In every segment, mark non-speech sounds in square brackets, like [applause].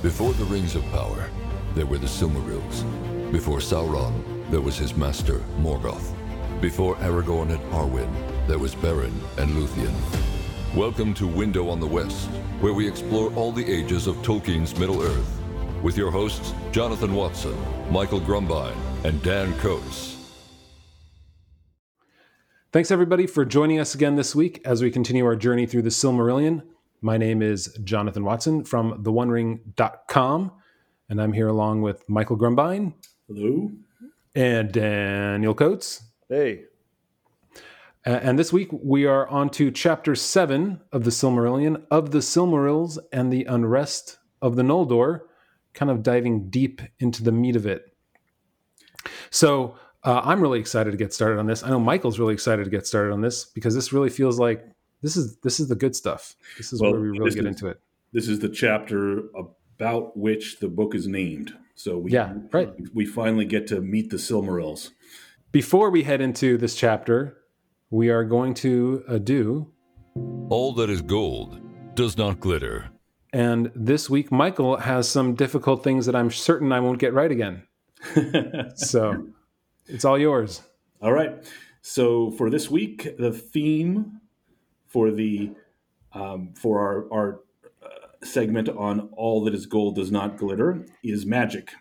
Before the Rings of Power, there were the Silmarils. Before Sauron, there was his master, Morgoth. Before Aragorn and Arwen, there was Beren and Luthien. Welcome to Window on the West, where we explore all the ages of Tolkien's Middle-earth. With your hosts, Jonathan Watson, Michael Grumbine, and Dan Coates. Thanks, everybody, for joining us again this week as we continue our journey through the Silmarillion. My name is Jonathan Watson from theonering.com, and I'm here along with Michael Grumbine. Hello. And Daniel Coates. Hey. And this week we are on to chapter seven of the Silmarillion, of the Silmarils and the unrest of the Noldor, kind of diving deep into the meat of it. So, uh, I'm really excited to get started on this. I know Michael's really excited to get started on this because this really feels like this is this is the good stuff. This is well, where we really get is, into it. This is the chapter about which the book is named. So we yeah, right. We finally get to meet the Silmarils. Before we head into this chapter, we are going to uh, do all that is gold does not glitter. And this week, Michael has some difficult things that I'm certain I won't get right again. [laughs] so it's all yours. All right. So for this week, the theme for the um, for our our uh, segment on all that is gold does not glitter is magic.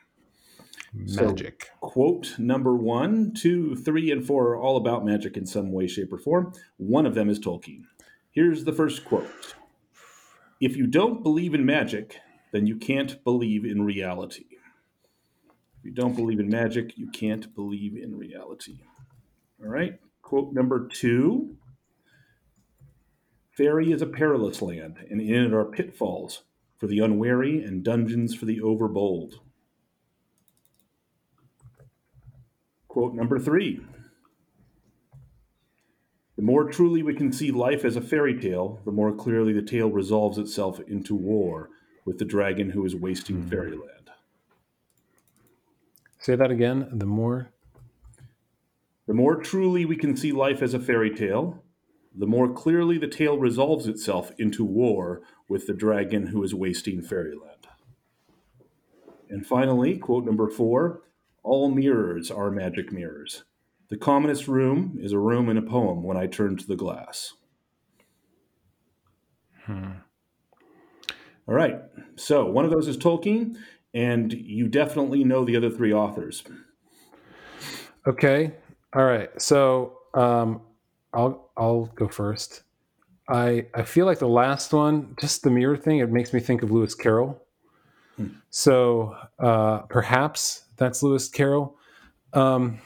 Magic. So, quote number one, two, three, and four are all about magic in some way, shape, or form. One of them is Tolkien. Here's the first quote If you don't believe in magic, then you can't believe in reality If you don't believe in magic, you can't believe in reality. All right. Quote number two Faerie is a perilous land, and in it are pitfalls for the unwary and dungeons for the overbold. Quote number three The more truly we can see life as a fairy tale, the more clearly the tale resolves itself into war with the dragon who is wasting mm-hmm. fairyland. Say that again. The more. The more truly we can see life as a fairy tale, the more clearly the tale resolves itself into war with the dragon who is wasting fairyland. And finally, quote number four all mirrors are magic mirrors. The commonest room is a room in a poem when I turn to the glass. Hmm. All right. So one of those is Tolkien, and you definitely know the other three authors. Okay. All right. So um, I'll I'll go first. I I feel like the last one, just the mirror thing, it makes me think of Lewis Carroll. Hmm. So uh, perhaps that's Lewis Carroll. Um,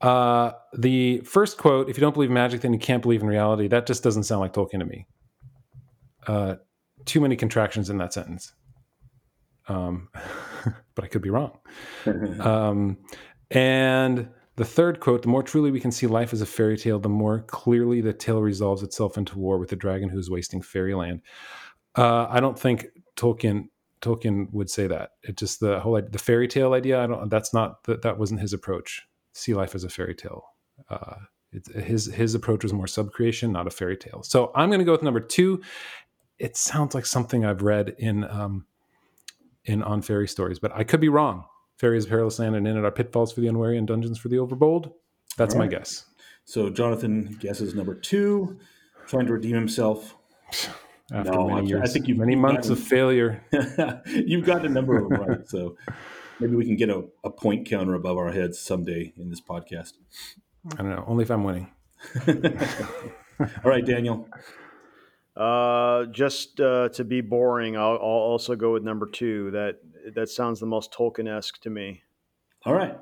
uh, the first quote: "If you don't believe in magic, then you can't believe in reality." That just doesn't sound like Tolkien to me. Uh, too many contractions in that sentence. Um, [laughs] but I could be wrong. [laughs] um, and the third quote the more truly we can see life as a fairy tale, the more clearly the tale resolves itself into war with the dragon who is wasting fairyland. Uh, I don't think Tolkien Tolkien would say that. It just the whole the fairy tale idea. I don't. That's not that. That wasn't his approach. See life as a fairy tale. Uh, it, his his approach was more subcreation, not a fairy tale. So I'm going to go with number two, it sounds like something I've read in um, in on fairy stories, but I could be wrong. Fairy is a perilous land, and in it are pitfalls for the unwary and dungeons for the overbold. That's right. my guess. So Jonathan guesses number two, trying to redeem himself. [sighs] After no, many years, I think you've many months gotten, of [laughs] failure. [laughs] you've got a number of them right. So maybe we can get a, a point counter above our heads someday in this podcast. I don't know. Only if I'm winning. [laughs] All right, Daniel. Uh, just uh, to be boring, I'll, I'll, also go with number two. That that sounds the most Tolkien-esque to me. All right,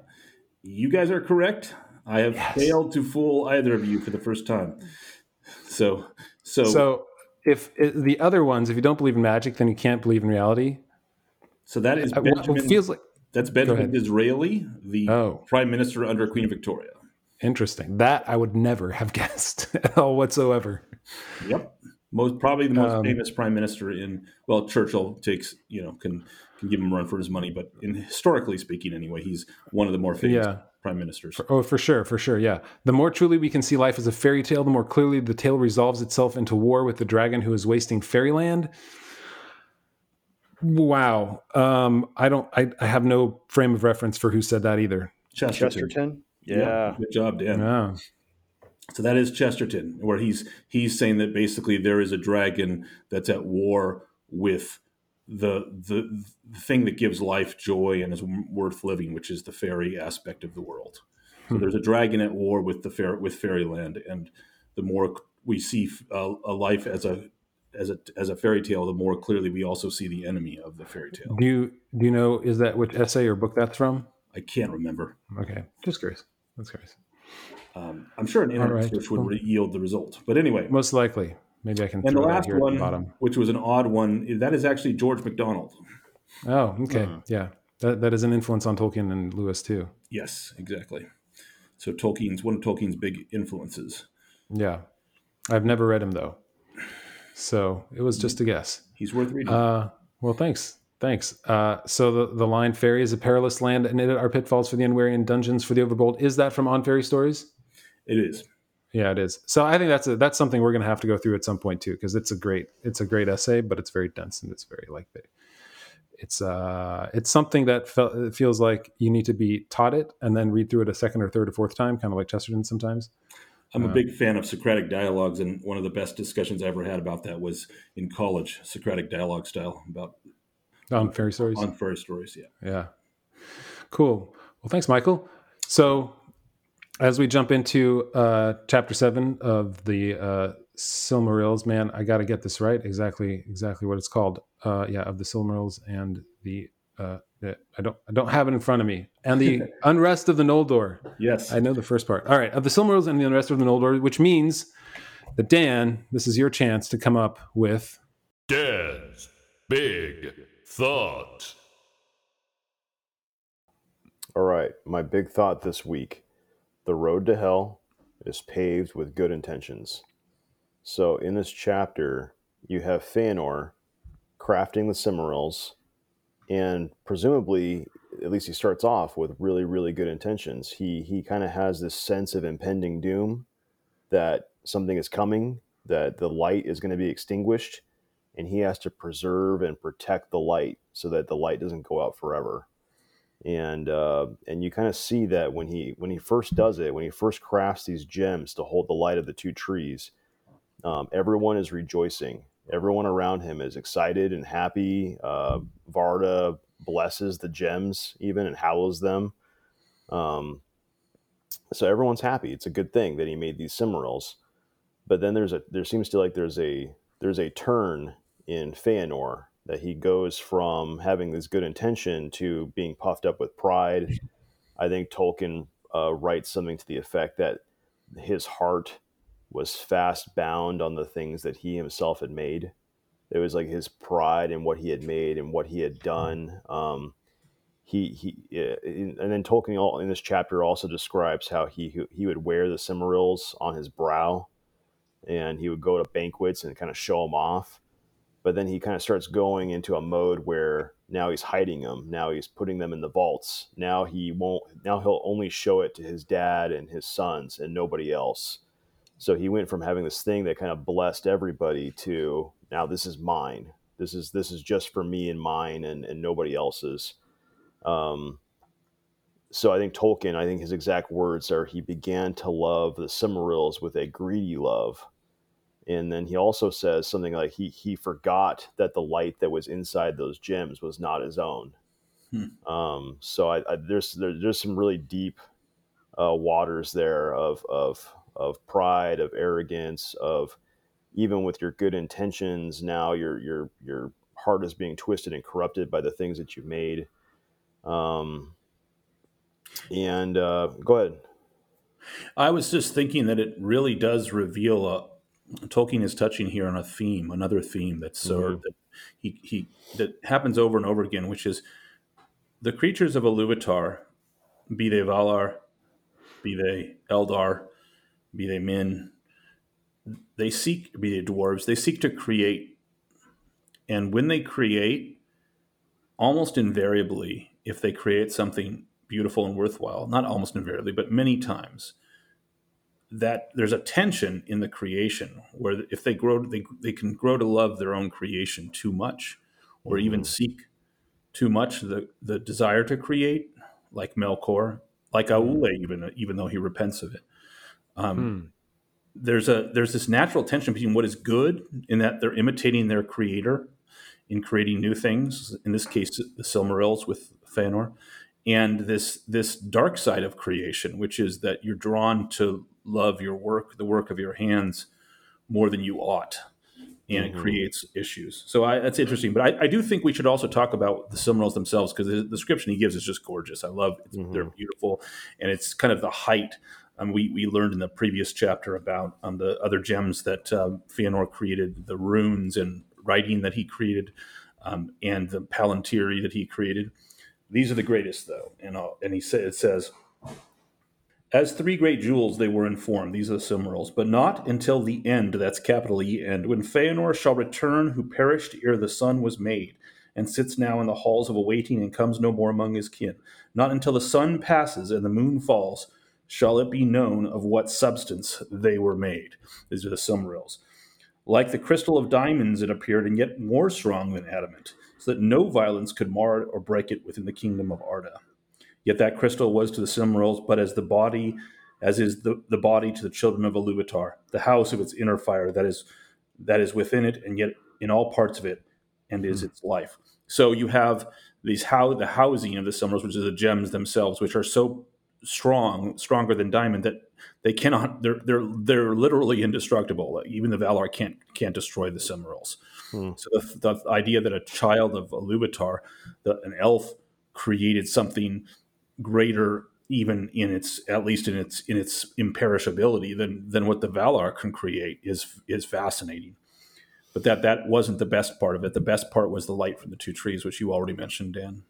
you guys are correct. I have yes. failed to fool either of you for the first time. So, so, so if, if the other ones, if you don't believe in magic, then you can't believe in reality. So that is uh, Benjamin, feels like that's Benjamin Disraeli, the oh. prime minister under Queen Victoria. Interesting. That I would never have [laughs] guessed at all whatsoever. Yep most probably the most um, famous prime minister in well churchill takes you know can can give him a run for his money but in historically speaking anyway he's one of the more famous yeah. prime ministers for, oh for sure for sure yeah the more truly we can see life as a fairy tale the more clearly the tale resolves itself into war with the dragon who is wasting fairyland Wow. Um, I don't. I, I have no frame of reference for who said that either. Chesterton. Chesterton. Yeah. Good job, Dan. Yeah. So that is Chesterton, where he's he's saying that basically there is a dragon that's at war with the the, the thing that gives life joy and is worth living, which is the fairy aspect of the world. So Hmm. there's a dragon at war with the fair with fairyland, and the more we see uh, a life as a as a as a fairy tale, the more clearly we also see the enemy of the fairy tale. Do you do you know is that which essay or book that's from? I can't remember. Okay, just curious. That's curious. Um, I'm sure an internet right, search would cool. re- yield the result. But anyway, Most likely, maybe I can. and the throw that last here at the one, bottom. which was an odd one, that is actually George MacDonald. Oh, okay, Uh-huh. yeah. That that is an influence on Tolkien and Lewis too. Yes, exactly. So Tolkien's one of Tolkien's big influences. Yeah, I've never read him though, so it was just a guess. He's worth reading. Uh, well, thanks, thanks. Uh, so the the line "Fairy is a perilous land, and in it are pitfalls for the unwary and dungeons for the overbold." Is that from On Fairy Stories? It is. Yeah, it is. So I think that's a, that's something we're going to have to go through at some point too, because it's a great it's a great essay, but it's very dense and it's very like it's uh it's something that fe- it feels like you need to be taught it and then read through it a second or third or fourth time, kind of like Chesterton sometimes. I'm a Uh, big fan of Socratic dialogues, and one of the best discussions I ever had about that was in college, Socratic dialogue style about On fairy stories. on fairy stories. Yeah. Yeah. Cool. Well, thanks, Michael. So, as we jump into uh, chapter seven of the uh, Silmarils, man, I got to get this right. Exactly, exactly what it's called. Uh, yeah, of the Silmarils and the. Uh, the- I don't. I don't have it in front of me. And the [laughs] unrest of the Noldor. Yes. I know the first part. All right, of the Silmarils and the unrest of the Noldor, which means that Dan, this is your chance to come up with. Dan's Big Thought. All right, my big thought this week the road to hell is paved with good intentions. So, in this chapter, you have Feanor crafting the Silmarils, and presumably, at least he starts off with really, really good intentions. He, he kind of has this sense of impending doom that something is coming, that the light is going to be extinguished, and he has to preserve and protect the light so that the light doesn't go out forever and uh, and you kind of see that when he when he first does it, when he first crafts these gems to hold the light of the two trees, um, everyone is rejoicing. Everyone around him is excited and happy. Uh, Varda blesses the gems even and hallows them. Um, so everyone's happy. It's a good thing that he made these Silmarils. But then there's a there seems to like there's a there's a turn in Feanor that he goes from having this good intention to being puffed up with pride. I think Tolkien uh, writes something to the effect that his heart was fast bound on the things that he himself had made. It was like his pride in what he had made and what he had done. Um, he he, uh, and then Tolkien all, in this chapter also describes how he he would wear the Silmarils on his brow, and he would go to banquets and kind of show them off but then he kind of starts going into a mode where now he's hiding them now he's putting them in the vaults now he won't now he'll only show it to his dad and his sons and nobody else. So he went from having this thing that kind of blessed everybody to now this is mine. This is this is just for me and mine and, and nobody else's. Um, so i think tolkien i think his exact words are he began to love the silmarils with a greedy love and then he also says something like he he forgot that the light that was inside those gems was not his own. Hmm. Um, so I, I, there's there, there's some really deep uh, waters there of of of pride, of arrogance, of even with your good intentions, now your your your heart is being twisted and corrupted by the things that you've made. Um, and uh, go ahead. I was just thinking that it really does reveal a Tolkien is touching here on a theme, another theme that's so Mhm. that he, he that happens over and over again, which is the creatures of Iluvatar, be they Valar, be they Eldar, be they men, they seek be they dwarves, they seek to create, and when they create, almost invariably, if they create something beautiful and worthwhile, not almost invariably, but many times, that there's a tension in the creation where if they grow they, they can grow to love their own creation too much or even seek too much the, the desire to create, like Melkor, like Aule, even even though he repents of it. Um, Hmm. There's a there's this natural tension between what is good in that they're imitating their creator in creating new things. In this case, the Silmarils with Fëanor, and this this dark side of creation, which is that you're drawn to love your work, the work of your hands, more than you ought, and it creates issues. So I, that's interesting. But I, I do think we should also talk about the Silmarils themselves because the description he gives is just gorgeous. I love it's, they're beautiful, and it's kind of the height. Um, we, we learned in the previous chapter about um, the other gems that um, Fëanor created, the runes and writing that he created, um, and the Palantiri that he created. These are the greatest, though. And, I'll, and he sa- it says, as three great jewels they were informed, these are the Silmarils, but not until the end, that's capital E end, when Fëanor shall return who perished ere the sun was made, and sits now in the halls of awaiting and comes no more among his kin. Not until the sun passes and the moon falls shall it be known of what substance they were made. These are the Silmarils. Like the crystal of diamonds it appeared, and yet more strong than adamant, so that no violence could mar it or break it within the kingdom of Arda. Yet that crystal was to the Silmarils but as the body, as is the, the body to the children of Iluvatar, the house of its inner fire that is that is within it, and yet in all parts of it, and is hmm. its life. So you have these how the housing of the Silmarils, which is the gems themselves, which are so strong, stronger than diamond that they cannot. They're they're they're literally indestructible. Even the Valar can't can't destroy the Silmarils. Hmm. So the, the idea that a child of Iluvatar, the, an elf, created something greater even in its at least in its in its imperishability than than what the Valar can create is is fascinating. But that that wasn't the best part of it. The best part was the light from the two trees, which you already mentioned, Dan.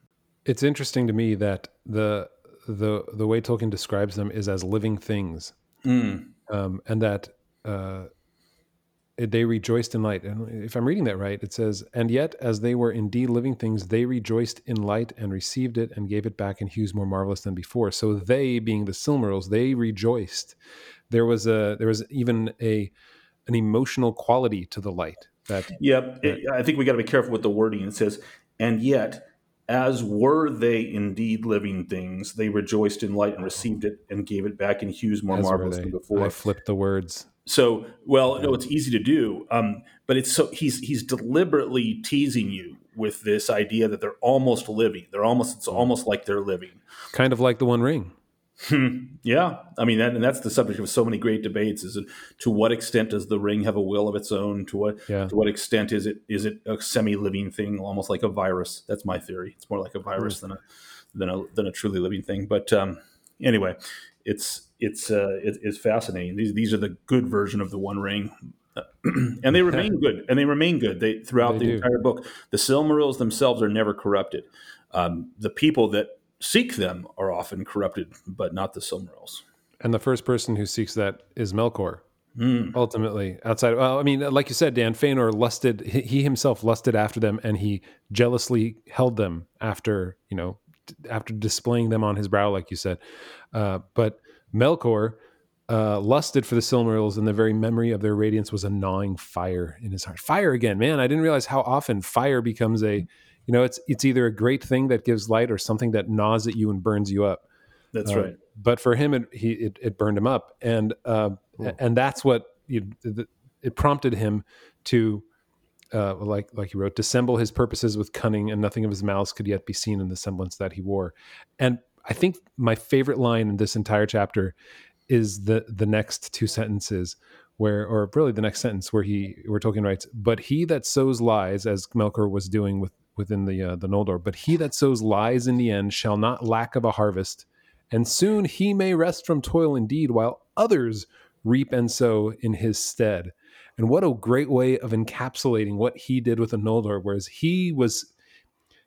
It's interesting to me that the the the way Tolkien describes them is as living things, um, and that uh, they rejoiced in light. And if I'm reading that right, it says, "And yet, as they were indeed living things, they rejoiced in light and received it and gave it back in hues more marvelous than before." So they, being the Silmarils, they rejoiced. There was a there was even a an emotional quality to the light that Yep. It- I think we got to be careful with the wording. It says, and yet, as were they indeed living things, they rejoiced in light and received it and gave it back in hues more marvelous than before. I flipped the words. So, well, no, it's easy to do, um, but it's so he's he's deliberately teasing you with this idea that they're almost living. They're almost it's almost like they're living. Kind of like the One Ring. Yeah, I mean, that, and that's the subject of so many great debates: is it, to what extent does the ring have a will of its own? To what Yeah. to what extent is it is it a semi-living thing, almost like a virus? That's my theory. It's more like a virus than a than a than a truly living thing. But um, anyway, it's it's uh, it, it's fascinating. These these are the good version of the One Ring. [clears throat] and they remain good, and they remain good. They throughout They the do. entire book. The Silmarils themselves are never corrupted. Um, the people that seek them are often corrupted, but not the Silmarils. And the first person who seeks that is Melkor. Ultimately, outside. Well, I mean, like you said, Dan Fëanor lusted. He, he himself lusted after them, and he jealously held them after you know, after displaying them on his brow, like you said. Uh, but Melkor uh, lusted for the Silmarils, and the very memory of their radiance was a gnawing fire in his heart. Fire again, man! I didn't realize how often fire becomes a, you know, it's it's either a great thing that gives light or something that gnaws at you and burns you up That's Uh, right. but for him it he it, it burned him up and uh, and that's what you, it prompted him to uh, like like he wrote dissemble his purposes with cunning and nothing of his malice could yet be seen in the semblance that he wore and i think my favorite line in this entire chapter is the the next two sentences where or really the next sentence where he where Tolkien writes but he that sows lies as Melkor was doing with within the uh, the Noldor but he that sows lies in the end shall not lack of a harvest and soon he may rest from toil indeed, while others reap and sow in his stead. And what a great way of encapsulating what he did with the Noldor, whereas he was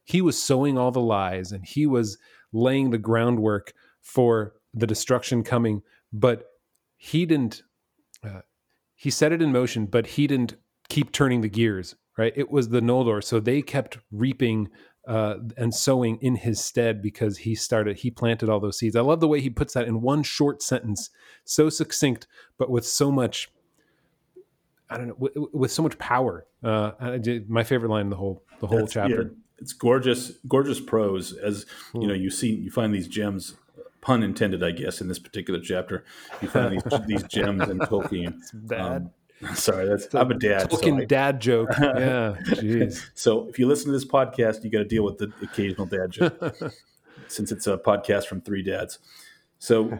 he was sowing all the lies and he was laying the groundwork for the destruction coming, but he didn't. Uh, he set it in motion, but he didn't keep turning the gears. Right? It was the Noldor, so they kept reaping uh, and sowing in his stead because he started he planted all those seeds i love the way he puts that in one short sentence so succinct but with so much I don't know with, with so much power. Uh, I did, my favorite line in the whole the whole That's- chapter. yeah, it's gorgeous, gorgeous prose. As Hmm. you know, you see, you find these gems, pun intended, I guess, in this particular chapter. You find these [laughs] these gems in Tolkien. Dad. Um, [laughs] sorry, that's I'm a dad. so Tolkien I- dad joke. [laughs] Yeah, jeez. So if you listen to this podcast, you got to deal with the occasional dad joke, since it's a podcast from three dads. So,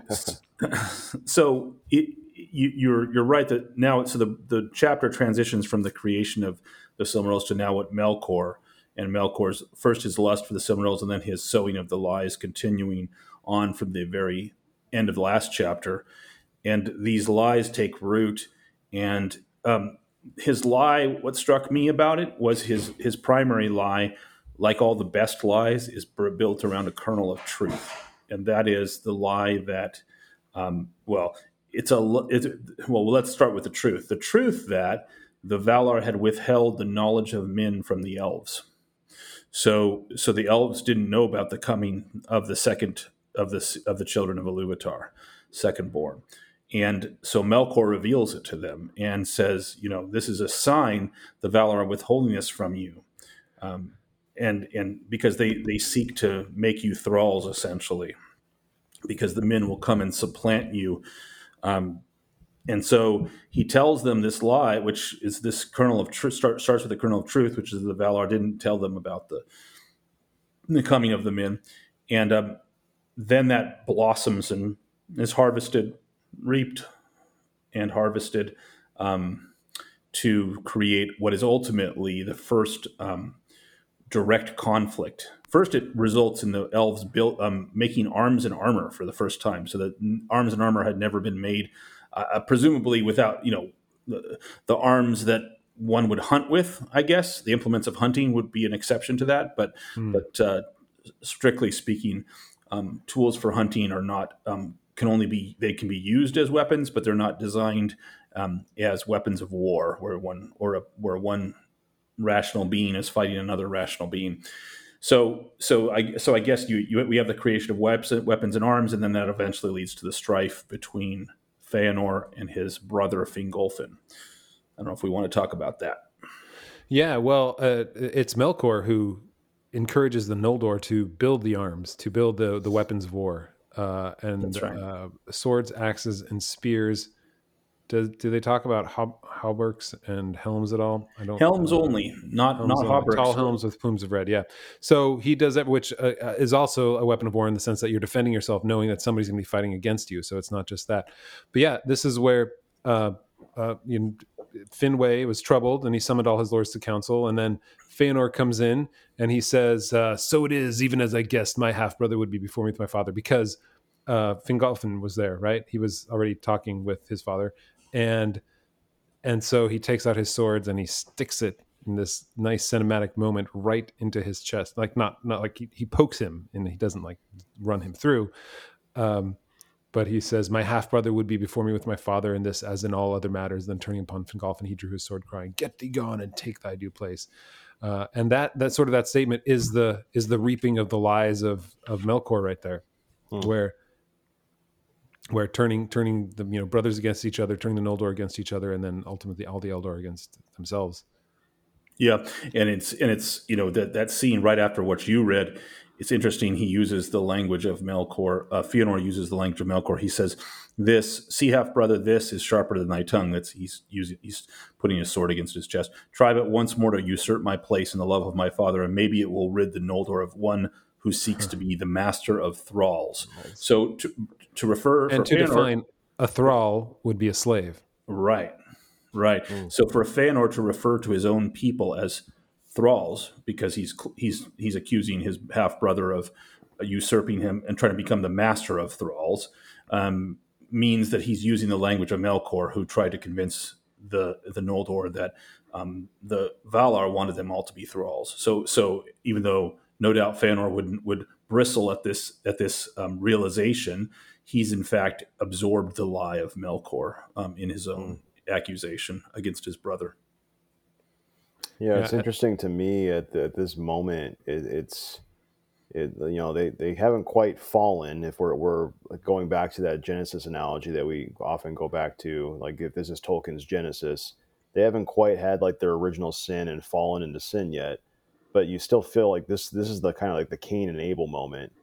[laughs] so it, you, you're you're right that now so the the chapter transitions from the creation of the Silmarils to now what Melkor and Melkor's first his lust for the Silmarils and then his sowing of the lies continuing on from the very end of the last chapter, and these lies take root and um, his lie what struck me about it was his his primary lie like all the best lies is built around a kernel of truth and that is the lie that um, well it's a it's, well let's start with the truth. The truth that the valar had withheld the knowledge of men from the elves. So so the elves didn't know about the coming of the second of the of the children of Iluvatar second born. And so Melkor reveals it to them and says, you know, this is a sign the Valar are withholding this from you. Um, and and because they, they seek to make you thralls, essentially, because the men will come and supplant you. Um, and so he tells them this lie, which is this kernel of truth, start, starts with the kernel of truth, which is the Valar didn't tell them about the, the coming of the men. And um, then that blossoms and is harvested reaped and harvested um, to create what is ultimately the first um, direct conflict. First, it results in the elves built um, making arms and armor for the first time, so that arms and armor had never been made, uh, presumably without you know the, the arms that one would hunt with. I guess the implements of hunting would be an exception to that, but Hmm. but uh, strictly speaking, um, tools for hunting are not um, can only be they can be used as weapons, but they're not designed um, as weapons of war, where one or a, where one rational being is fighting another rational being. So so I so I guess you, you we have the creation of weapons weapons and arms, and then that eventually leads to the strife between Feanor and his brother Fingolfin. I don't know if we want to talk about that. Yeah, well, uh, it's Melkor who encourages the Noldor to build the arms, to build the the weapons of war, uh, and right. uh, swords, axes, and spears. Do, do they talk about hau- hauberks and helms at all? I don't. Helms uh, only, not helms not hauberks. tall helms with plumes of red. Yeah. So he does that, which uh, uh, is also a weapon of war in the sense that you're defending yourself, knowing that somebody's going to be fighting against you. So it's not just that. But yeah, this is where uh, uh, you know, Finwë was troubled, and he summoned all his lords to council, and then Feanor comes in and he says, uh, "So it is, even as I guessed, my half brother would be before me with my father, because uh, Fingolfin was there, right? He was already talking with his father, and and so he takes out his swords and he sticks it in this nice cinematic moment right into his chest, like not not like he, he pokes him and he doesn't like run him through." Um, but he says, "My half brother would be before me with my father in this, as in all other matters." Then turning upon Fingolfin, he drew his sword, crying, "Get thee gone and take thy due place." Uh, and that that sort of that statement is the is the reaping of the lies of of Melkor right there, Hmm. where where turning turning the you know brothers against each other, turning the Noldor against each other, and then ultimately all the Eldar against themselves. Yeah, and it's and it's you know that that scene right after what you read. It's interesting. He uses the language of Melkor. Uh, Fëanor uses the language of Melkor. He says, "This, see half brother, this is sharper than thy tongue." That's he's using. He's putting his sword against his chest. Try but once more to usurp my place in the love of my father, and maybe it will rid the Noldor of one who seeks to be the master of thralls. So to to refer And to Fëanor- define a thrall would be a slave. Right, right. So for Feanor to refer to his own people as thralls because he's he's he's accusing his half brother of usurping him and trying to become the master of thralls um, means that he's using the language of Melkor, who tried to convince the the Noldor that um, the Valar wanted them all to be thralls. So so even though no doubt Feanor would would bristle at this at this um, realization, he's in fact absorbed the lie of Melkor um, in his own accusation against his brother. Yeah, it's Yeah. interesting to me at, the, at this moment. It, it's it, you know they, they haven't quite fallen. If we're we're going back to that Genesis analogy that we often go back to, like if this is Tolkien's Genesis, they haven't quite had like their original sin and fallen into sin yet, but you still feel like this this is the kind of like the Cain and Abel moment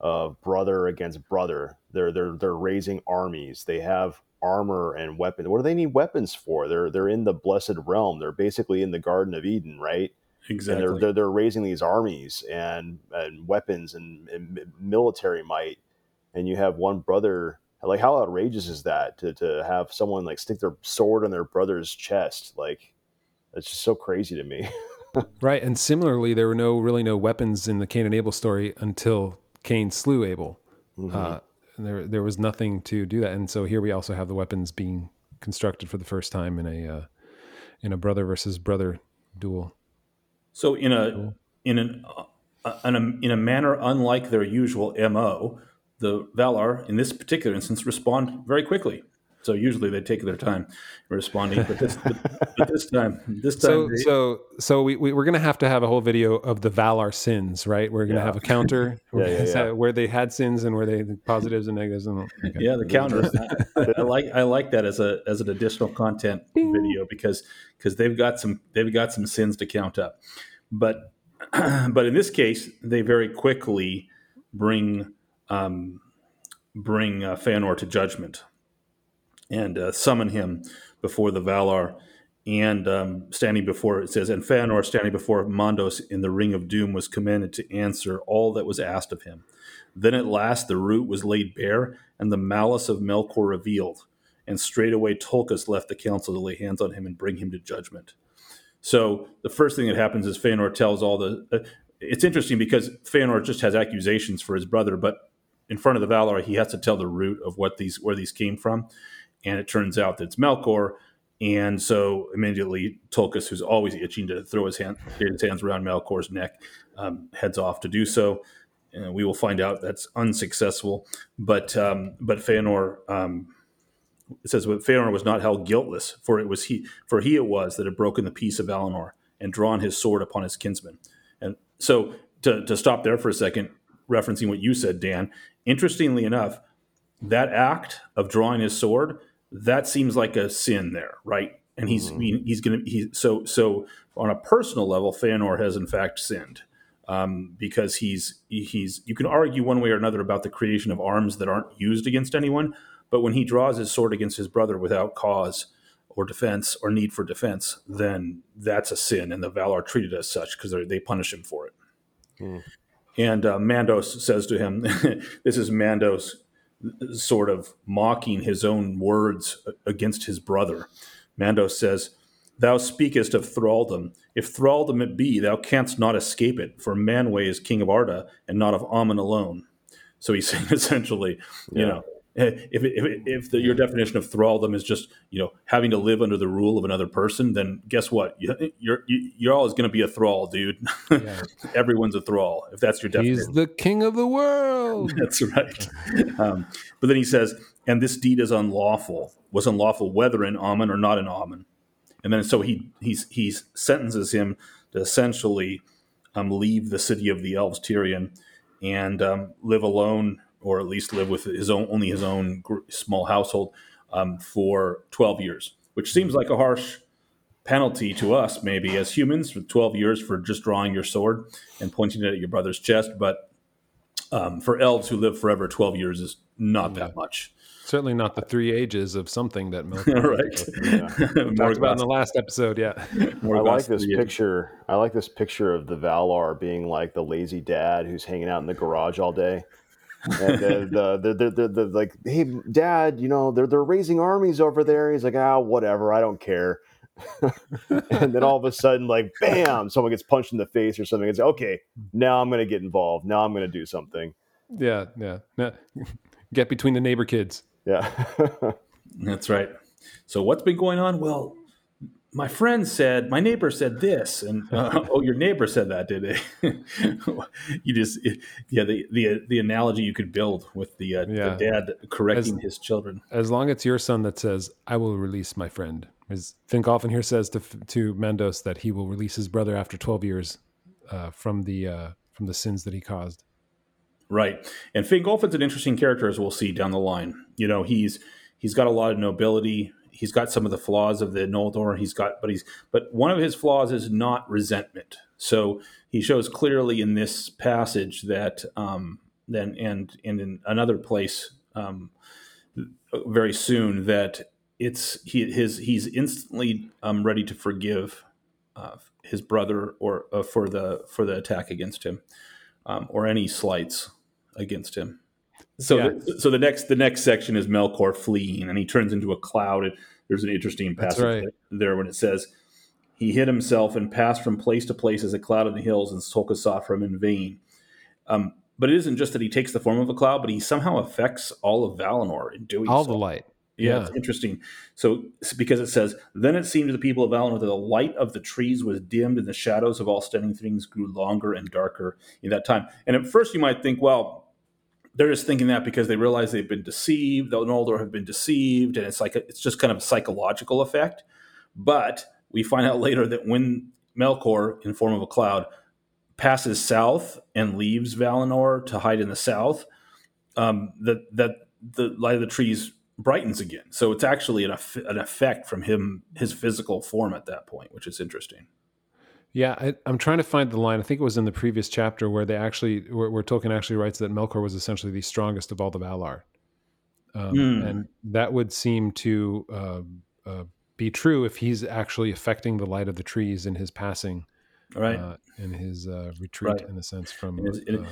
of brother against brother. They're they're they're raising armies. They have armor and weapons. What do they need weapons for? They're they're in the blessed realm. They're basically in the Garden of Eden, right? Exactly. And they're, they're, they're raising these armies and, and weapons and, and military might. And you have one brother. Like, how outrageous is that to, to have someone like stick their sword in their brother's chest? Like, it's just so crazy to me. [laughs] right. And similarly, there were no really no weapons in the Cain and Abel story until Cain slew Abel. Mm-hmm. Uh, there, there was nothing to do that. And so here we also have the weapons being constructed for the first time in a, uh, in a brother versus brother duel. So in a in an uh, in a, in a manner unlike their usual mo, the Valar in this particular instance respond very quickly. So usually they take their time responding, but this, but, but this time, this time, so they, so so we, we are going to have to have a whole video of the Valar sins, right? We're going to Yeah. have a counter [laughs] Yeah, yeah, [laughs] yeah. where they had sins and where they positives and negatives. And, okay. yeah, the counter. I, I like I like that as a as an additional content video because because they've got some they've got some sins to count up, but [clears throat] but in this case they very quickly bring um, bring uh, Feanor to judgment and uh, summon him before the Valar. And um, standing before it says, and Feanor standing before Mandos in the ring of doom was commanded to answer all that was asked of him. Then at last the root was laid bare, and the malice of Melkor revealed. And straightway Tulkas left the council to lay hands on him and bring him to judgment. So the first thing that happens is Feanor tells all the. Uh, it's interesting because Feanor just has accusations for his brother, but in front of the Valar, he has to tell the root of what these where these came from, and it turns out that it's Melkor. And so immediately Tulkas, who's always itching to throw his hand his hands around Melkor's neck, um, heads off to do so. And we will find out that's unsuccessful. But um, but Feanor um, it says, "But Feanor was not held guiltless, for it was he, for he it was that had broken the peace of Valinor and drawn his sword upon his kinsman." And so, to, to stop there for a second, referencing what you said, Dan. Interestingly enough, that act of drawing his sword that seems like a sin there, right? And he's he, he's going to he so so on a personal level, Feanor has in fact sinned. Um, because he's he's you can argue one way or another about the creation of arms that aren't used against anyone, but when he draws his sword against his brother without cause or defense or need for defense, then that's a sin, and the Valar treated as such because they punish him for it. And uh, Mandos says to him, [laughs] "This is Mandos sort of mocking his own words against his brother." Mandos says, "Thou speakest of thraldom. If thraldom it be, thou canst not escape it. For Manwë is king of Arda, and not of Aman alone." So he's [laughs] saying essentially, you know, [laughs] if if, if the, your definition of thraldom is just you know having to live under the rule of another person, then guess what? You, you're you, you're always going to be a thrall, dude. Yeah. [laughs] Everyone's a thrall if that's your definition. He's the king of the world. [laughs] That's right. Um, but then he says, and this deed is unlawful. Was unlawful whether in Aman or not in Aman. And then so he he's he sentences him to essentially um, leave the city of the elves, Tirion, and um, live alone, or at least live with his own only his own gr- small household um, for twelve years, which seems like a harsh penalty to us, maybe as humans, for twelve years for just drawing your sword and pointing it at your brother's chest, but um, for elves who live forever, 12 years is not that much. Certainly not the three ages of something that Milk [laughs] right. [laughs] talked about in the last episode. Yeah. [laughs] I like this picture. I like this picture of the Valar being like the lazy dad who's hanging out in the garage all day. And the, the, the, the, the, like, hey, dad, you know, they're, they're raising armies over there. He's like, ah, whatever. I don't care. [laughs] and then all of a sudden, like, bam, someone gets punched in the face or something. It's like, okay. Now I'm going to get involved. Now I'm going to do something. Yeah. Yeah. Yeah. Get between the neighbor kids. Yeah. [laughs] That's right. So what's been going on? Well, my friend said, my neighbor said this, and [laughs] uh, oh, your neighbor said that, did they? [laughs] you just, yeah, the the the analogy you could build with the, uh, Yeah. the dad correcting As- his children. As long as it's your son that says, I will release my friend. As Fingolfin here says to, to Mandos that he will release his brother after 12 years uh, from the uh, from the sins that he caused. Right. And Fingolfin's an interesting character as we'll see down the line. You know, he's he's got a lot of nobility. He's got some of the flaws of the Noldor. He's got, but he's but one of his flaws is not resentment. So he shows clearly in this passage that um, then and and in another place um, very soon that it's he his he's instantly um, ready to forgive uh, his brother or uh, for the for the attack against him um, or any slights against him. So Yeah. the, so the next the next section is Melkor fleeing and he turns into a cloud. And there's an interesting passage right. there when it says he hid himself and passed from place to place as a cloud in the hills, and Tulkas sought for him in vain. Um, but it isn't just that he takes the form of a cloud, but he somehow affects all of Valinor in doing All so. the light. Yeah, Yeah. it's interesting. So because it says, "Then it seemed to the people of Valinor that the light of the trees was dimmed, and the shadows of all standing things grew longer and darker in that time." And at first, you might think, "Well, they're just thinking that because they realize they've been deceived. The Noldor have been deceived, and it's like a, it's just kind of a psychological effect." But we find out later that when Melkor, in form of a cloud, passes south and leaves Valinor to hide in the south, um, that that the light of the trees brightens again. So it's actually an, an effect from him his physical form at that point, which is interesting. Yeah, I, I'm trying to find the line. I think it was in the previous chapter where they actually, where, where Tolkien actually writes that Melkor was essentially the strongest of all the Valar, um, Hmm. and that would seem to uh, uh, be true if he's actually affecting the light of the trees in his passing, Right. uh, in his uh, retreat, Right. in a sense. From And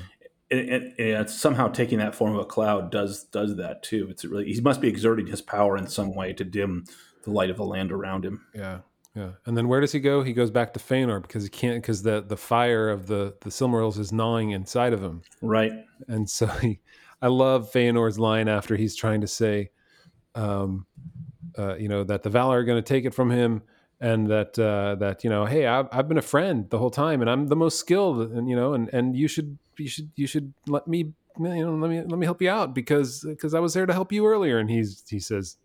and- uh, somehow taking that form of a cloud does does that too. It's really he must be exerting his power in some way to dim the light of the land around him. yeah, yeah. And then where does he go? He goes back to Feanor because he can't because the the fire of the the Silmarils is gnawing inside of him. Right. and so he, I love Feanor's line after he's trying to say, um, uh, you know, that the Valar are going to take it from him, and that uh, that you know, hey, I've, I've been a friend the whole time, and I'm the most skilled, and you know, and and you should you should you should let me you know let me let me help you out because because I was there to help you earlier, and he's he says,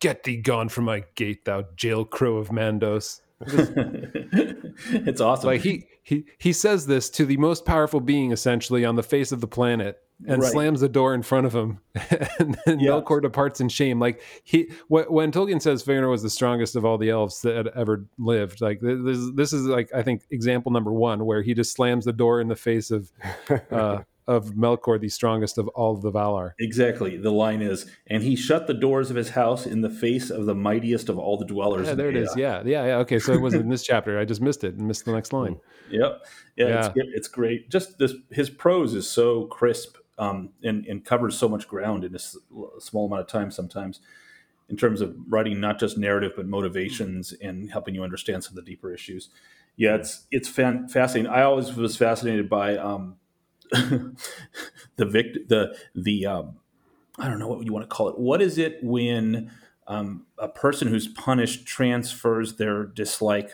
get thee gone from my gate, thou jail crow of Mandos. [laughs] it's awesome. Like he he he says this to the most powerful being essentially on the face of the planet and Right. slams the door in front of him [laughs] and then Yeah. Melkor departs in shame like he wh- when Tolkien says Fëanor was the strongest of all the elves that had ever lived like this is- this is like I think example number 1 where he just slams the door in the face of uh of Melkor the strongest of all the Valar Exactly. The line is, and he shut the doors of his house in the face of the mightiest of all the dwellers. yeah there it is yeah yeah yeah okay so it wasn't in this chapter I just missed it and missed the next line [laughs] Yep. Yeah, It's, Yeah. great. it's great. Just this, his prose is so crisp um, and, and covers so much ground in a small amount of time sometimes in terms of writing not just narrative but motivations and helping you understand some of the deeper issues. Yeah, it's it's fan, fascinating. I always was fascinated by um, [laughs] the vict the the um, I don't know what you want to call it. What is it when um, a person who's punished transfers their dislike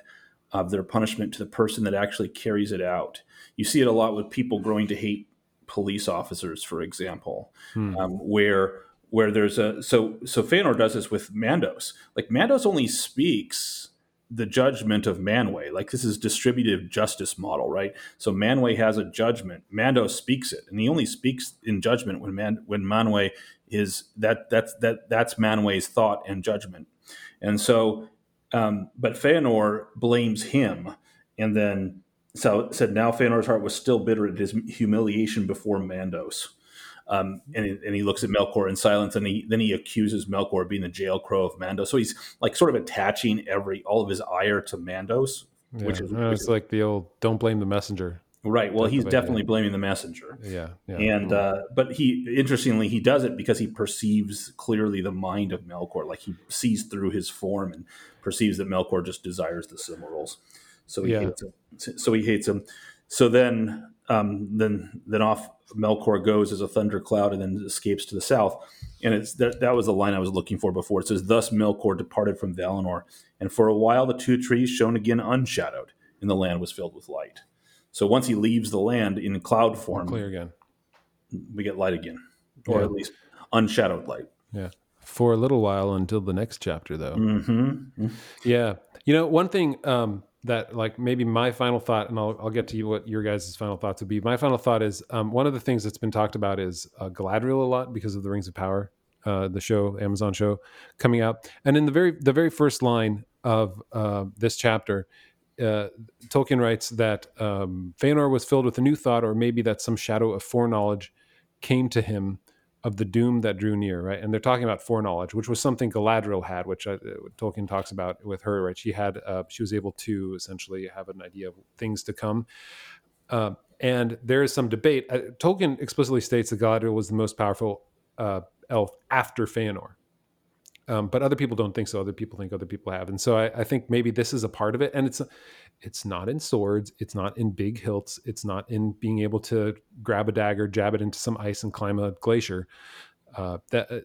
of their punishment to the person that actually carries it out? You see it a lot with people growing to hate police officers, for example, Hmm. um, where where there's a so so Feanor does this with Mandos. Like Mandos only speaks the judgment of Manwë. Like this is distributive justice model, right? So Manwë has a judgment. Mando speaks it, and he only speaks in judgment when Man when Manwë is that that's that that's Manwë's thought and judgment. And so, um, but Feanor blames him, and then so said now Feanor's heart was still bitter at his humiliation before Mandos. Um, and, he- and he looks at Melkor in silence, and he then he accuses Melkor of being the jail crow of Mando. So he's like sort of attaching every all of his ire to Mandos, yeah. which is Uh, it's like the old don't blame the messenger right. Well, he's definitely blaming the messenger, yeah yeah and uh, but he interestingly he does it because he perceives clearly the mind of Melkor, like he sees through his form and perceives that Melkor just desires the Silmarils. So he Yeah. hates him. So he hates him. So then, um, then, then off Melkor goes as a thundercloud and then escapes to the south. And it's that that was the line I was looking for before. It says, "Thus Melkor departed from Valinor, and for a while the two trees shone again unshadowed, and the land was filled with light." So once he leaves the land in cloud form, clear again we get light again, or Yeah. at least unshadowed light. Yeah. For a little while until the next chapter, though. hmm Yeah. You know, one thing um, that, like, maybe my final thought, and I'll, I'll get to you what your guys' final thoughts would be. My final thought is um, one of the things that's been talked about is uh, Galadriel a lot because of the Rings of Power. uh, the show, Amazon show, coming out. And in the very the very first line of uh, this chapter, uh, Tolkien writes that um, Feanor was filled with a new thought, or maybe that some shadow of foreknowledge came to him of the doom that drew near, right? And they're talking about foreknowledge, which was something Galadriel had, which uh, Tolkien talks about with her, right? She had, uh, she was able to essentially have an idea of things to come. Uh, and there is some debate. Uh, Tolkien explicitly states that Galadriel was the most powerful uh, elf after Feanor. Um, but other people don't think so. Other people think other people have, and so I, I, think maybe this is a part of it. And it's it's not in swords, it's not in big hilts, it's not in being able to grab a dagger, jab it into some ice, and climb a glacier. Uh, that uh,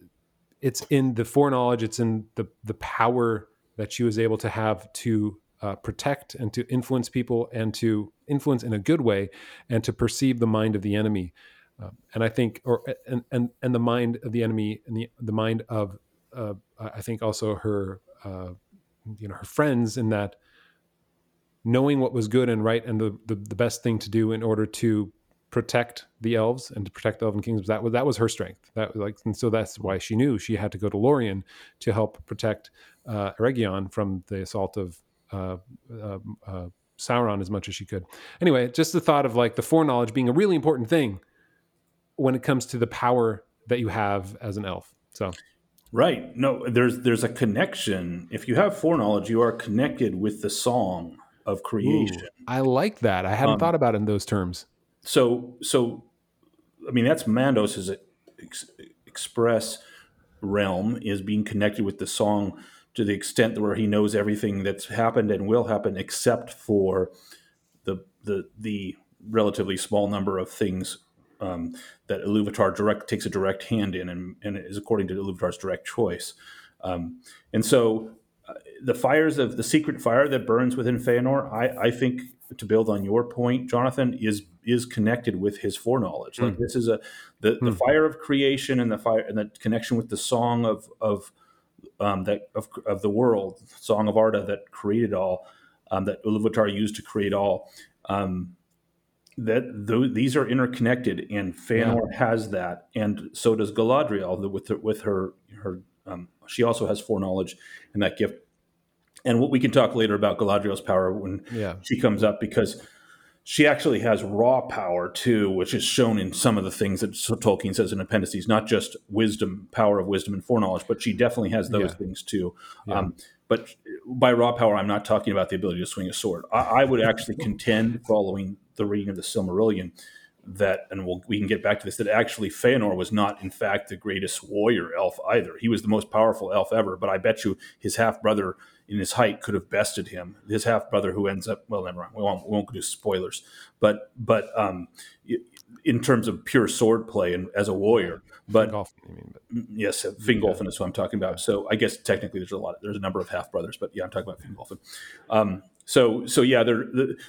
it's in the foreknowledge, it's in the the power that she was able to have to uh, protect and to influence people and to influence in a good way and to perceive the mind of the enemy. Uh, and I think, or and and and the mind of the enemy and the the mind of uh, I think also her, uh, you know, her friends in that knowing what was good and right and the, the, the best thing to do in order to protect the elves and to protect the elven kingdoms that was that was her strength that like and so that's why she knew she had to go to Lorien to help protect uh, Eregion from the assault of uh, uh, uh, Sauron as much as she could. Anyway, just the thought of like the foreknowledge being a really important thing when it comes to the power that you have as an elf. So Right. No, there's there's a connection. If you have foreknowledge, you are connected with the song of creation. Ooh, I like that. I hadn't um, thought about it in those terms. So so I mean that's Mandos's ex- express realm is being connected with the song to the extent where he knows everything that's happened and will happen except for the the the relatively small number of things um, that Iluvatar direct takes a direct hand in, and, and is according to Iluvatar's direct choice. Um, and so, uh, the fires of the secret fire that burns within Feanor, I, I think, to build on your point, Jonathan, is is connected with his foreknowledge. Mm. Like this is a the, the mm. fire of creation and the fire and the connection with the song of of um, that of, of the world, song of Arda that created all, um, that Iluvatar used to create all. Um, that th- these are interconnected, and Feanor yeah. has that, and so does Galadriel with her, with her her. Um, she also has foreknowledge and that gift. And what we can talk later about Galadriel's power when yeah. she comes up because she actually has raw power too, which is shown in some of the things that Tolkien says in appendices, not just wisdom, power of wisdom and foreknowledge, but she definitely has those yeah. things too. Um, but by raw power, I'm not talking about the ability to swing a sword. I, I would actually contend, following the reading of the Silmarillion that, and we'll, we can get back to this, that actually Feanor was not, in fact, the greatest warrior elf either. He was the most powerful elf ever, but I bet you his half brother in his height could have bested him. His half brother, who ends up, well, never mind, we won't, we won't do spoilers, but but um, in terms of pure sword play and as a warrior, but, mean, but yes, Fingolfin yeah. is what I'm talking about. So I guess technically there's a lot, there's a number of half brothers, but yeah, I'm talking about Fingolfin. Um, so so yeah, there,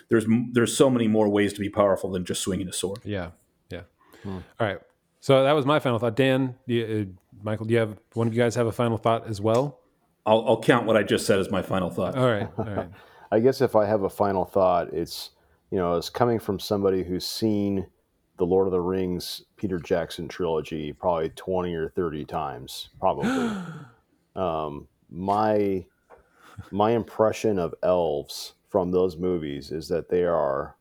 there's there's so many more ways to be powerful than just swinging a sword. Yeah, yeah. Hmm. All right. So that was my final thought. Dan, you, uh, Michael, do you have one of you guys have a final thought as well? I'll, I'll count what I just said as my final thought. All right. All right. [laughs] I guess if I have a final thought, it's you know, it's coming from somebody who's seen the Lord of the Rings Peter Jackson trilogy probably twenty or thirty times, probably. [gasps] um, my my impression of elves from those movies is that they are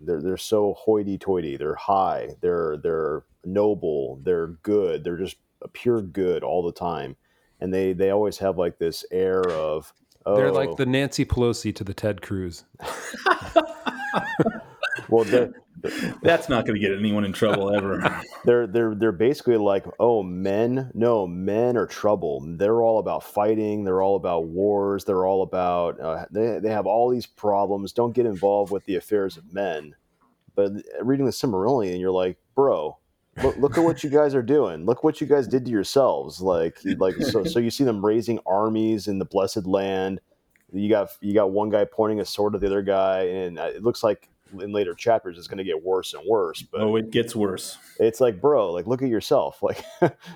they're they're so hoity-toity. They're high. They're they're noble. They're good. They're just pure good all the time, and they they always have like this air of oh. They're like oh. the Nancy Pelosi to the Ted Cruz. [laughs] well, that's not going to get anyone in trouble ever. [laughs] they're they're they're basically like, oh, men. No, men are trouble. They're all about fighting. They're all about wars. They're all about. Uh, they they have all these problems. Don't get involved with the affairs of men. But reading the Silmarillion, you're like, bro, look, look at what you guys are doing. Look what you guys did to yourselves. Like like so so you see them raising armies in the blessed land. You got you got one guy pointing a sword at the other guy, and uh, it looks like in later chapters it's going to get worse and worse. But oh, it gets worse. It's like, bro, like look at yourself. [laughs] Like,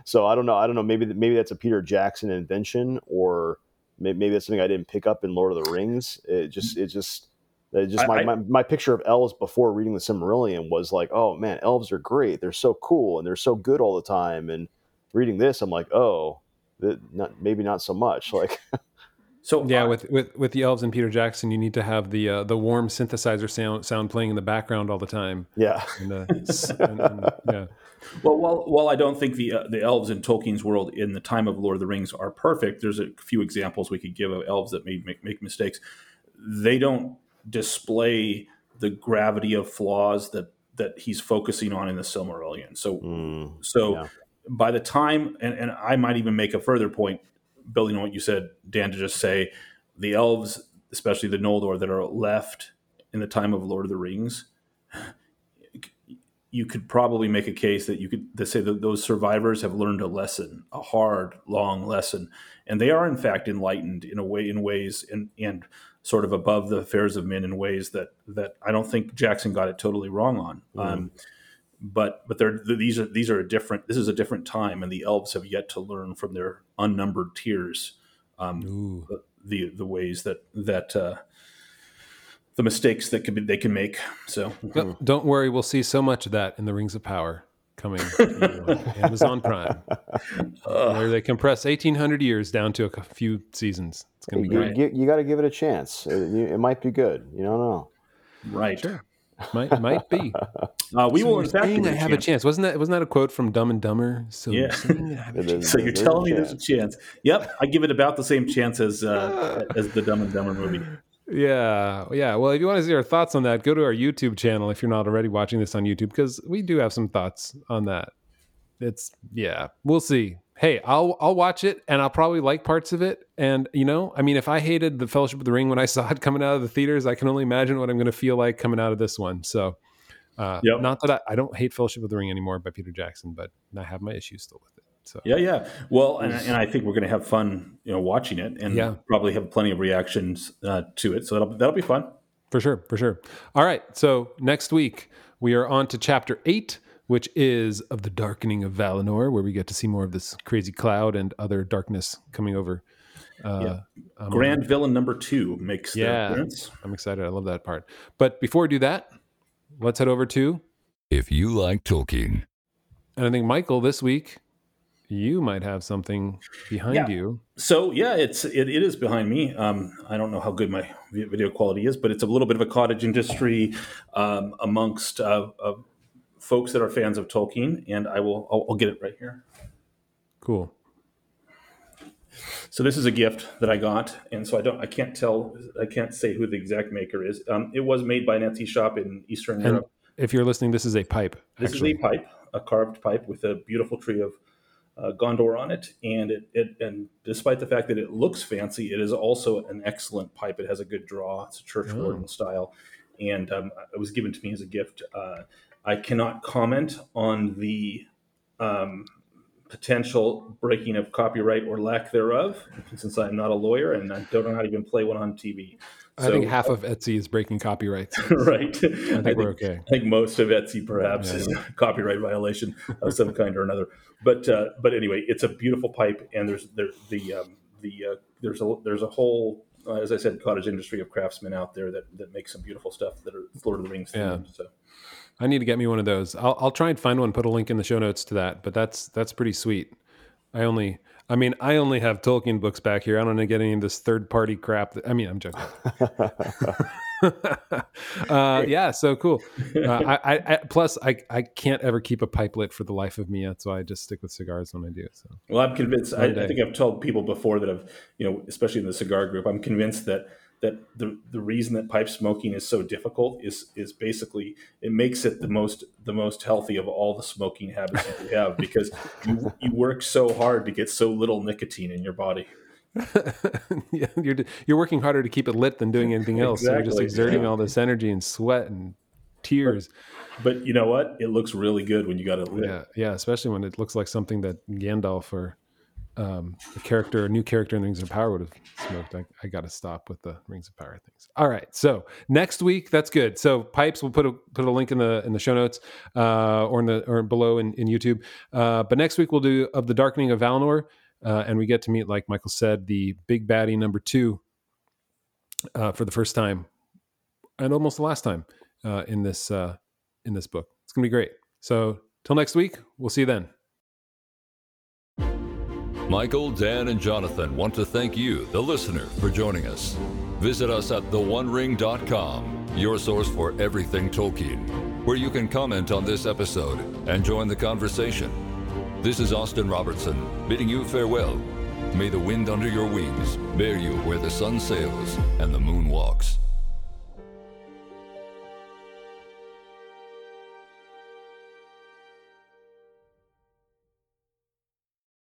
so I don't know. I don't know. Maybe maybe that's a Peter Jackson invention, or maybe that's something I didn't pick up in Lord of the Rings. It just it just it just my, I, my, my picture of elves before reading the Silmarillion was like, oh man, elves are great. They're so cool and they're so good all the time. And reading this, I'm like, oh, th- not, maybe not so much. [laughs] Like, So Yeah, I- with, with with the elves and Peter Jackson, you need to have the uh, the warm synthesizer sound sound playing in the background all the time. yeah, And, uh, and- and- yeah, Well, while, while I don't think the uh, the elves in Tolkien's world in the time of Lord of the Rings are perfect, there's a few examples we could give of elves that may make, make mistakes. They don't display the gravity of flaws that that he's focusing on in the Silmarillion. So Mm, so Yeah. by the time, and, and I might even make a further point, building on what you said, Dan, to just say the elves, especially the Noldor that are left in the time of Lord of the Rings, you could probably make a case that you could to say that those survivors have learned a lesson, a hard, long lesson, and they are in fact enlightened in a way, in ways, and and sort of above the affairs of men in ways that that I don't think Jackson got it totally wrong on. Um, but but they're these are these are a different. This is a different time, and the elves have yet to learn from their unnumbered tears um, Ooh. the the ways that that uh, the mistakes that could be they can make. So No, don't worry, we'll see so much of that in the Rings of Power coming to [laughs] Amazon Prime, where they compress eighteen hundred years down to a few seasons. It's gonna be you, great. you, you got to give it a chance. It, you- it might be good. You don't know. right, Might might be. [laughs] uh, we So will you're in fact saying give I it have a chance. Wasn't that wasn't that a quote from Dumb and Dumber? So Yeah. you're I have a [laughs] So you're telling me there's a chance. chance? Yep, I give it about the same chance as uh, [laughs] as the Dumb and Dumber movie. Yeah, yeah. Well, if you want to see our thoughts on that, go to our YouTube channel if you're not already watching this on YouTube, because we do have some thoughts on that. It's yeah, we'll see. Hey, I'll I'll watch it and I'll probably like parts of it. And you know, I mean, if I hated the Fellowship of the Ring when I [laughs] saw it coming out of the theaters, I can only imagine what I'm going to feel like coming out of this one. So, uh, Yep. not that I, I don't hate Fellowship of the Ring anymore by Peter Jackson, but I have my issues still with it. So Yeah, yeah. Well, and, and I think we're going to have fun, you know, watching it, and Yeah. probably have plenty of reactions uh, to it. So that'll that'll be fun. For sure, for sure. All right. So next week we are on to chapter eight, which is of the darkening of Valinor, where we get to see more of this crazy cloud and other darkness coming over. Uh, um, Grand villain number two makes their Yeah. appearance. I'm excited. I love that part. But before we do that, let's head over to, If you like Tolkien, and I think Michael this week, you might have something behind Yeah. you. So yeah, it's it, it is behind me. Um, I don't know how good my video quality is, but it's a little bit of a cottage industry um, amongst uh, uh, folks that are fans of Tolkien, and I will I'll, I'll get it right here. Cool. So this is a gift that I got, and so I don't I can't tell I can't say who the exact maker is. Um, it was made by an Etsy shop in Eastern And Europe. if you're listening, this is a pipe. This actually. is a pipe, a carved pipe with a beautiful tree of uh, Gondor on it, and it, it and despite the fact that it looks fancy, it is also an excellent pipe. It has a good draw. It's a church Oh. style, and um, it was given to me as a gift. Uh, I cannot comment on the um, potential breaking of copyright or lack thereof, since I'm not a lawyer and I don't know how to even play one on TV. I think half of Etsy is breaking copyrights. [laughs] right. I think we're okay. I think most of Etsy perhaps Yeah. is a copyright violation of some kind or another. But uh, but anyway, it's a beautiful pipe, and there's there, the um, the uh, there's a there's a whole uh, as I said cottage industry of craftsmen out there that that make some beautiful stuff that are Lord of the Rings Yeah. themed. So I need to get me one of those. I'll, I'll try and find one. Put a link in the show notes to that. But that's that's pretty sweet. I only, I mean, I only have Tolkien books back here. I don't want to get any of this third party crap. That, I mean, I'm joking. [laughs] uh, yeah, so cool. Uh, I, I, plus I I can't ever keep a pipe lit for the life of me. That's why I just stick with cigars when I do. So well, I'm convinced. I, I think I've told people before that I've you know, especially in the cigar group, I'm convinced that that the the reason that pipe smoking is so difficult is is basically it makes it the most the most healthy of all the smoking habits that you have [laughs] because you you work so hard to get so little nicotine in your body. [laughs] yeah, you're you're working harder to keep it lit than doing anything else. So you're just exerting Yeah. all this energy and sweat and tears. But you know what? It looks really good when you got it lit. Yeah, yeah, especially when it looks like something that Gandalf or um, a character, a new character in the Rings of Power would have smoked. I, I got to stop with the Rings of Power things. All right, so next week, that's good. So pipes, we'll put a put a link in the in the show notes uh, or in the or below in, in YouTube. Uh, but next week we'll do of the Darkening of Valinor, uh, and we get to meet, like Michael said, the big baddie number two uh, for the first time, and almost the last time uh, in this uh, in this book. It's gonna be great. So till next week, we'll see you then. Michael, Dan, and Jonathan want to thank you, the listener, for joining us. Visit us at theonering.com, your source for everything Tolkien, where you can comment on this episode and join the conversation. This is Austin Robertson, bidding you farewell. May the wind under your wings bear you where the sun sails and the moon walks.